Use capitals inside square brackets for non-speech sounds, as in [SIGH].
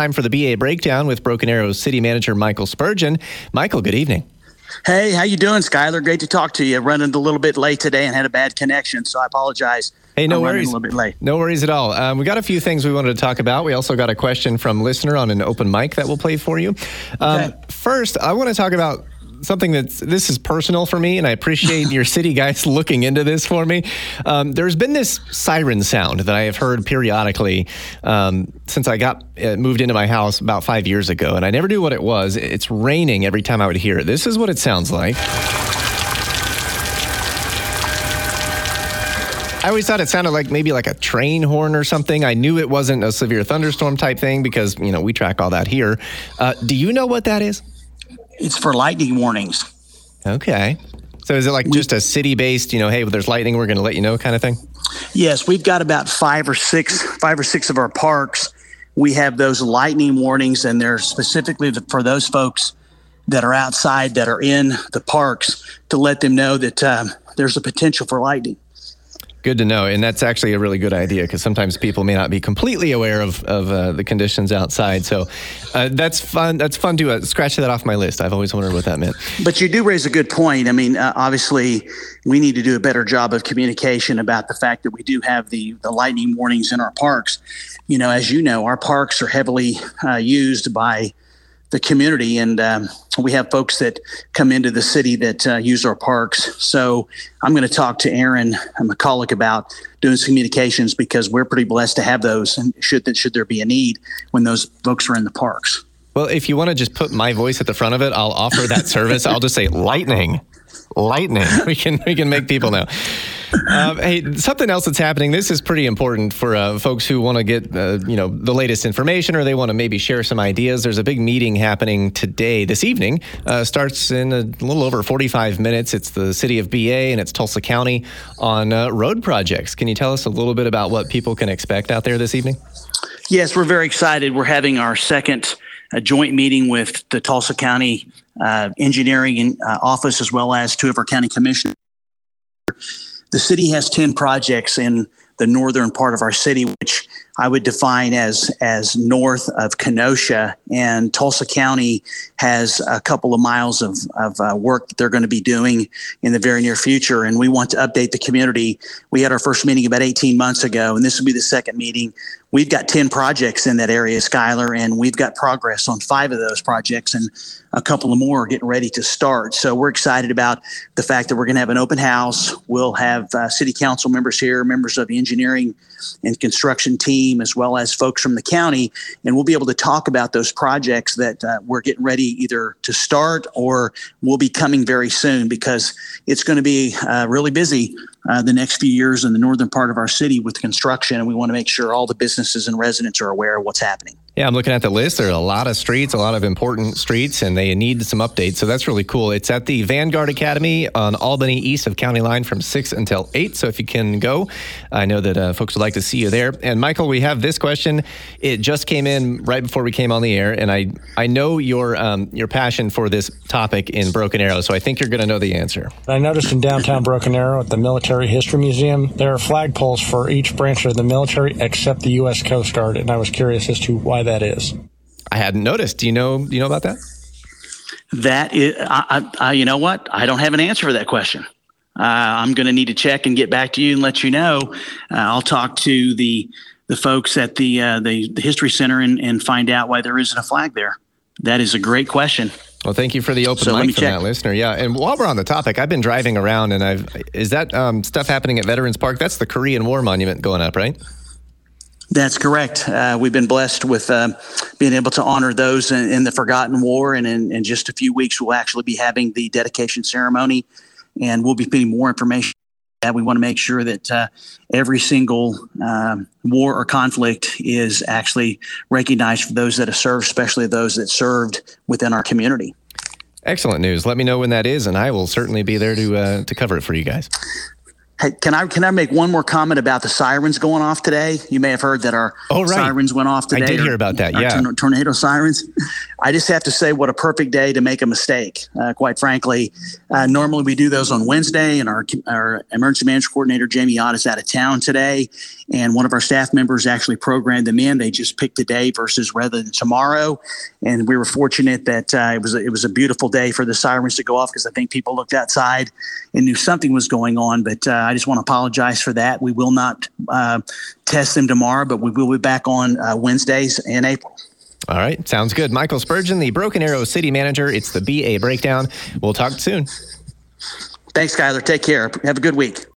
time for the BA breakdown with Broken Arrow City Manager Michael Spurgeon. Michael, good evening. Hey, how you doing, Skyler? Great to talk to you. Running a little bit late today and had a bad connection, so I apologize. Hey, no worries. A little bit late. No worries at all. Um, we got a few things we wanted to talk about. We also got a question from listener on an open mic that we'll play for you. Um, Okay. First, I want to talk about something that's this is personal for me, and I appreciate your [LAUGHS] city guys looking into this for me. Um, there's been this siren sound that I have heard periodically um, since I got uh, moved into my house about five years ago, and I never knew what it was. It's raining every time I would hear it. This is what it sounds like. I always thought it sounded like maybe like a train horn or something. I knew it wasn't a severe thunderstorm type thing because, you know, we track all that here. Uh, do you know what that is? It's for lightning warnings. Okay. So is it like just a city based, you know, hey, there's lightning, we're going to let you know kind of thing? Yes, we've got about five or six, five or six of our parks. We have those lightning warnings, and they're specifically for those folks that are outside that are in the parks to let them know that um, there's a potential for lightning. Good to know. And that's actually a really good idea because sometimes people may not be completely aware of, of uh, the conditions outside. So uh, that's fun. That's fun to uh, scratch that off my list. I've always wondered what that meant. But you do raise a good point. I mean, uh, obviously, we need to do a better job of communication about the fact that we do have the the lightning warnings in our parks. You know, as you know, our parks are heavily uh, used by the community, and um, we have folks that come into the city that uh, use our parks. So I'm going to talk to Aaron McCulloch about doing some communications because we're pretty blessed to have those, and should should there be a need when those folks are in the parks. Well, if you want to just put my voice at the front of it, I'll offer that service. I'll just say lightning, lightning. [LAUGHS] We can we can make people know. Um, hey, something else that's happening. This is pretty important for uh, folks who want to get uh, you know the latest information or they want to maybe share some ideas. There's a big meeting happening today, this evening. Uh, starts in a little over 45 minutes. It's the city of BA and it's Tulsa County on uh, road projects. Can you tell us a little bit about what people can expect out there this evening? Yes, we're very excited. We're having our second uh, joint meeting with the Tulsa County uh, Engineering uh, Office as well as two of our county commissioners. The city has 10 projects in the northern part of our city, which I would define as as north of Kenosha, and Tulsa County has a couple of miles of of uh, work that they're going to be doing in the very near future. And we want to update the community. We had our first meeting about 18 months ago, and this will be the second meeting. We've got 10 projects in that area, Skylar, and we've got progress on five of those projects, and a couple of more are getting ready to start. So we're excited about the fact that we're going to have an open house. We'll have uh, city council members here, members of the engineering and construction team, as well as folks from the county, and we'll be able to talk about those projects that uh, we're getting ready either to start or will be coming very soon because it's going to be uh, really busy uh, the next few years in the northern part of our city with construction, and we want to make sure all the businesses and residents are aware of what's happening. Yeah, I'm looking at the list. There are a lot of streets, a lot of important streets, and they need some updates. So that's really cool. It's at the Vanguard Academy on Albany, east of County Line, from 6 until 8. So if you can go, I know that uh, folks would like to see you there. And Michael, we have this question. It just came in right before we came on the air, and I, I know your, um, your passion for this topic in Broken Arrow, so I think you're going to know the answer. I noticed in downtown Broken Arrow at the Military History Museum, there are flagpoles for each branch of the military except the U.S. Coast Guard, and I was curious as to why that is. I hadn't noticed. Do you know, do you know about that? That is, I, I, I, you know what? I don't have an answer for that question. Uh, I'm going to need to check and get back to you and let you know. Uh, I'll talk to the the folks at the uh, the, the history center and, and find out why there isn't a flag there. That is a great question. Well, thank you for the open So mic from check. that listener. Yeah, and while we're on the topic, I've been driving around, and I've is that um, stuff happening at Veterans Park? That's the Korean War monument going up, right? That's correct. Uh, we've been blessed with uh, being able to honor those in, in the Forgotten War, and in, in just a few weeks, we'll actually be having the dedication ceremony, and we'll be putting more information. That we want to make sure that uh, every single um, war or conflict is actually recognized for those that have served, especially those that served within our community. Excellent news. Let me know when that is, and I will certainly be there to uh, to cover it for you guys. Hey, can I can I make one more comment about the sirens going off today? You may have heard that our Oh, right. sirens went off today. I did hear about that, yeah. tor- tornado sirens. I just have to say, what a perfect day to make a mistake. Uh, quite frankly, uh, normally we do those on Wednesday, and our our emergency management coordinator Jamie Ott is out of town today, and one of our staff members actually programmed them in. They just picked a day versus rather than tomorrow, and we were fortunate that uh, it was a, it was a beautiful day for the sirens to go off because I think people looked outside and knew something was going on. But uh, I just want to apologize for that. We will not uh, test them tomorrow, but we will be back on uh, Wednesdays in April. All right, sounds good. Michael Spurgeon, the Broken Arrow City Manager. It's the BA Breakdown. We'll talk soon. Thanks, Skyler. Take care. Have a good week.